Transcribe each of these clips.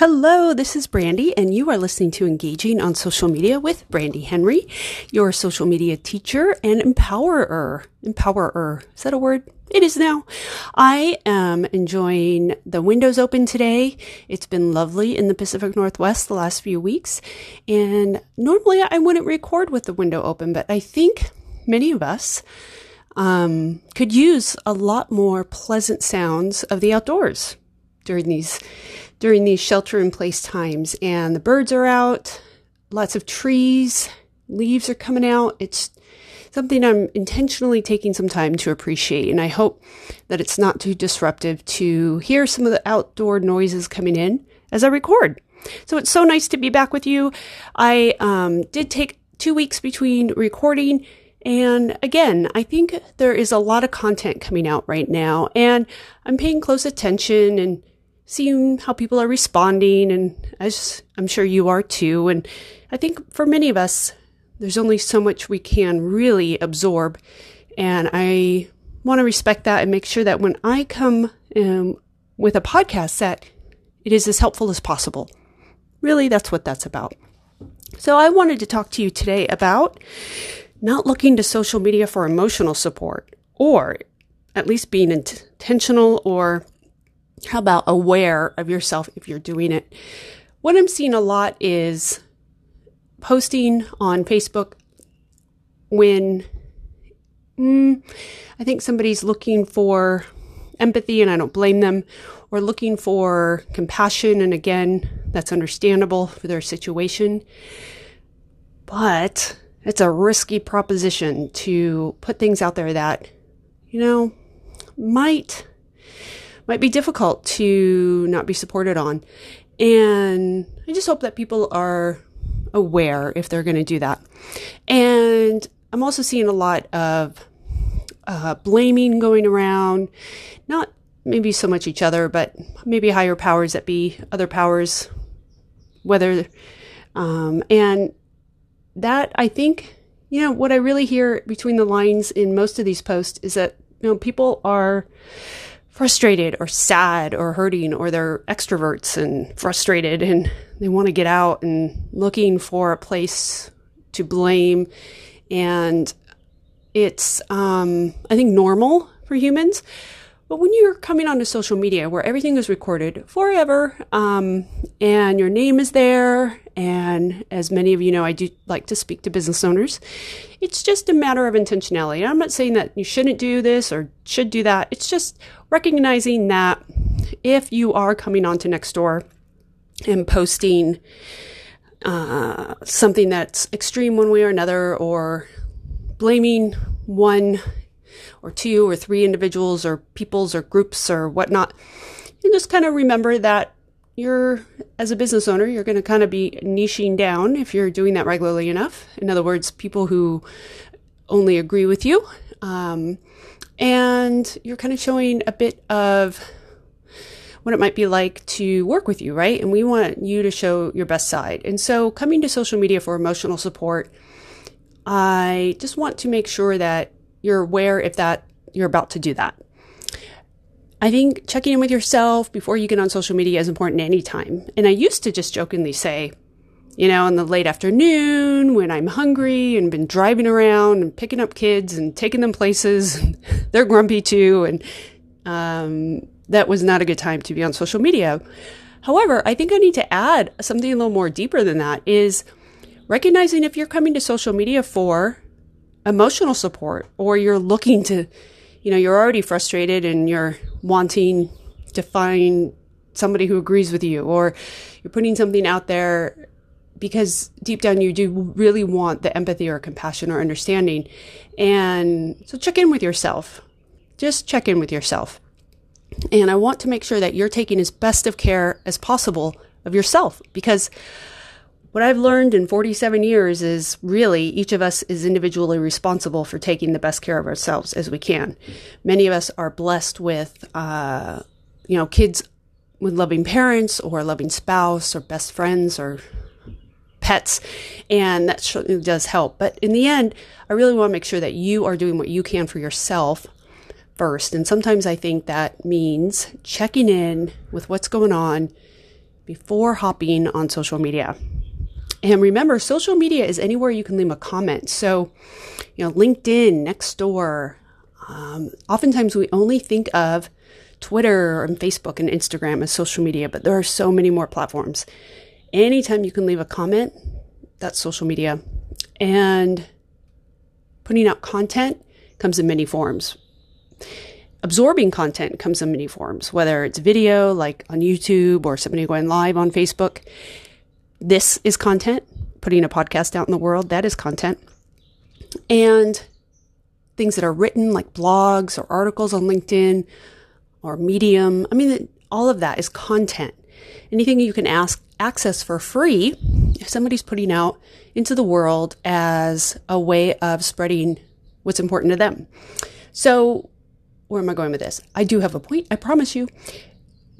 Hello, this is Brandy, and you are listening to Engaging on Social Media with Brandy Henry, your social media teacher and empowerer. Empowerer. Is that a word? It is now. I am enjoying the windows open today. It's been lovely in the Pacific Northwest the last few weeks. And normally I wouldn't record with the window open, but I think many of us um, could use a lot more pleasant sounds of the outdoors during these during these shelter in place times. And the birds are out, lots of trees, leaves are coming out. It's something I'm intentionally taking some time to appreciate. And I hope that it's not too disruptive to hear some of the outdoor noises coming in as I record. So it's so nice to be back with you. I um, did take two weeks between recording. And again, I think there is a lot of content coming out right now, and I'm paying close attention and seeing how people are responding, and as I'm sure you are too. And I think for many of us, there's only so much we can really absorb, and I want to respect that and make sure that when I come um, with a podcast, that it is as helpful as possible. Really, that's what that's about. So I wanted to talk to you today about not looking to social media for emotional support, or at least being intentional or how about aware of yourself if you're doing it? What I'm seeing a lot is posting on Facebook when mm, I think somebody's looking for empathy, and I don't blame them, or looking for compassion, and again, that's understandable for their situation. But it's a risky proposition to put things out there that, you know, might might be difficult to not be supported on. And I just hope that people are aware if they're going to do that. And I'm also seeing a lot of uh, blaming going around, not maybe so much each other, but maybe higher powers that be, other powers, whether, um, and that I think, you know, what I really hear between the lines in most of these posts is that, you know, people are frustrated or sad or hurting or they're extroverts and frustrated and they want to get out and looking for a place to blame and it's um, i think normal for humans but when you're coming onto social media where everything is recorded forever um, and your name is there, and as many of you know, I do like to speak to business owners, it's just a matter of intentionality. I'm not saying that you shouldn't do this or should do that. It's just recognizing that if you are coming onto Nextdoor and posting uh, something that's extreme one way or another, or blaming one or two or three individuals or peoples or groups or whatnot. And just kind of remember that you're, as a business owner, you're going to kind of be niching down if you're doing that regularly enough. In other words, people who only agree with you. Um, and you're kind of showing a bit of what it might be like to work with you, right? And we want you to show your best side. And so, coming to social media for emotional support, I just want to make sure that you're aware if that you're about to do that. I think checking in with yourself before you get on social media is important anytime. And I used to just jokingly say, you know, in the late afternoon when I'm hungry and been driving around and picking up kids and taking them places, they're grumpy too. And um, that was not a good time to be on social media. However, I think I need to add something a little more deeper than that is recognizing if you're coming to social media for emotional support or you're looking to, you know, you're already frustrated and you're wanting to find somebody who agrees with you or you're putting something out there because deep down you do really want the empathy or compassion or understanding. And so check in with yourself. Just check in with yourself. And I want to make sure that you're taking as best of care as possible of yourself because what I've learned in 47 years is really each of us is individually responsible for taking the best care of ourselves as we can. Many of us are blessed with, uh, you know, kids with loving parents or a loving spouse or best friends or pets, and that certainly does help. But in the end, I really want to make sure that you are doing what you can for yourself first. And sometimes I think that means checking in with what's going on before hopping on social media. And remember, social media is anywhere you can leave a comment. So, you know, LinkedIn, Nextdoor. Um, oftentimes we only think of Twitter and Facebook and Instagram as social media, but there are so many more platforms. Anytime you can leave a comment, that's social media. And putting out content comes in many forms. Absorbing content comes in many forms, whether it's video like on YouTube or somebody going live on Facebook. This is content. Putting a podcast out in the world, that is content. And things that are written like blogs or articles on LinkedIn or Medium. I mean, all of that is content. Anything you can ask, access for free, if somebody's putting out into the world as a way of spreading what's important to them. So, where am I going with this? I do have a point, I promise you.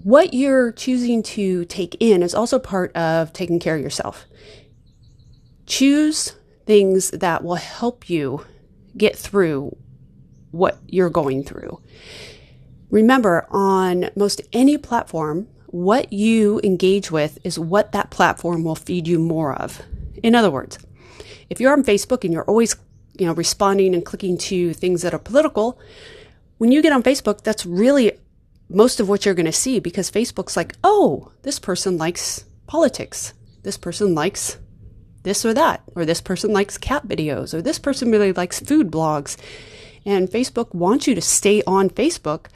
What you're choosing to take in is also part of taking care of yourself. Choose things that will help you get through what you're going through. Remember, on most any platform, what you engage with is what that platform will feed you more of. In other words, if you're on Facebook and you're always, you know, responding and clicking to things that are political, when you get on Facebook, that's really most of what you're going to see because Facebook's like, oh, this person likes politics. This person likes this or that, or this person likes cat videos, or this person really likes food blogs. And Facebook wants you to stay on Facebook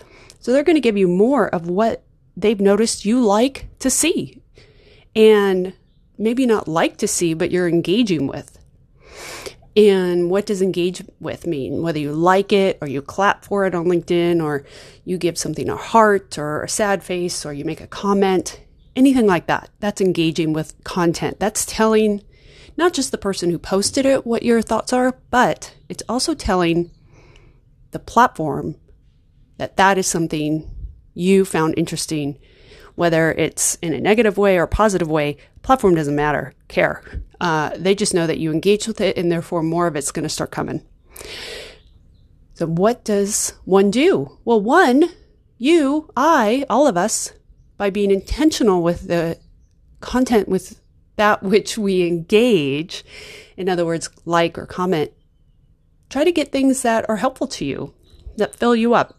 so they're going to give you more of what they've noticed you like to see and maybe not like to see, but you're engaging with. And what does engage with mean? Whether you like it or you clap for it on LinkedIn or you give something a heart or a sad face or you make a comment, anything like that. That's engaging with content. That's telling not just the person who posted it what your thoughts are, but it's also telling the platform that that is something you found interesting, whether it's in a negative way or a positive way. Platform doesn't matter, care. Uh, they just know that you engage with it, and therefore more of it's going to start coming. So, what does one do? Well, one, you, I, all of us, by being intentional with the content, with that which we engage, in other words, like or comment, try to get things that are helpful to you, that fill you up,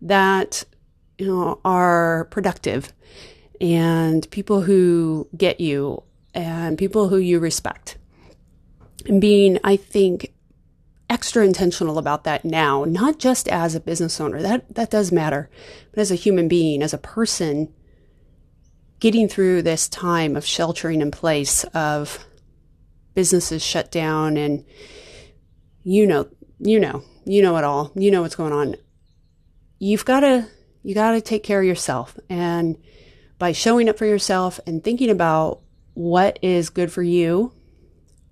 that you know are productive and people who get you and people who you respect. And being, I think, extra intentional about that now, not just as a business owner, that, that does matter, but as a human being, as a person, getting through this time of sheltering in place, of businesses shut down, and you know, you know, you know it all. You know what's going on you've got to you got to take care of yourself and by showing up for yourself and thinking about what is good for you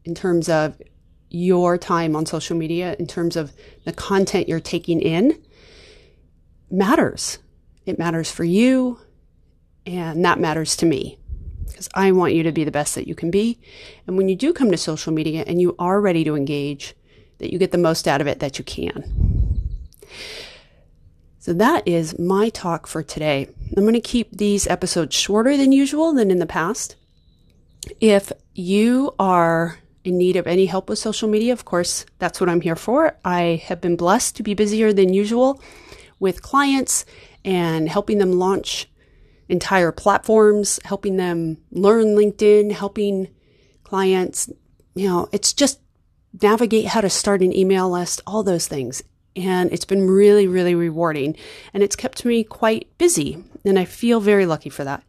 in terms of your time on social media in terms of the content you're taking in matters it matters for you and that matters to me because I want you to be the best that you can be. And when you do come to social media and you are ready to engage, that you get the most out of it that you can. So that is my talk for today. I'm going to keep these episodes shorter than usual than in the past. If you are in need of any help with social media, of course, that's what I'm here for. I have been blessed to be busier than usual with clients and helping them launch entire platforms, helping them learn LinkedIn, helping clients, you know, it's just navigate how to start an email list, all those things and it's been really, really rewarding. And it's kept me quite busy, and I feel very lucky for that.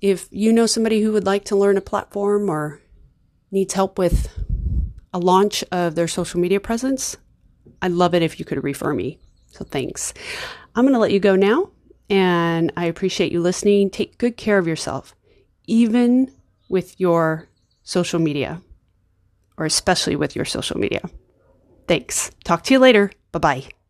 If you know somebody who would like to learn a platform or needs help with a launch of their social media presence, I'd love it if you could refer me. So thanks. I'm going to let you go now, and I appreciate you listening. Take good care of yourself, even with your social media, or especially with your social media. Thanks. Talk to you later. Bye bye.